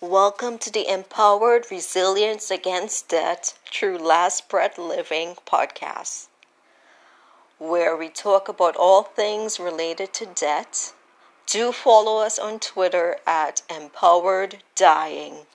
Welcome to the Empowered Resilience Against Debt Through Last Breath Living podcast, where we talk about all things related to debt. Do follow us on Twitter at Empowered Dying.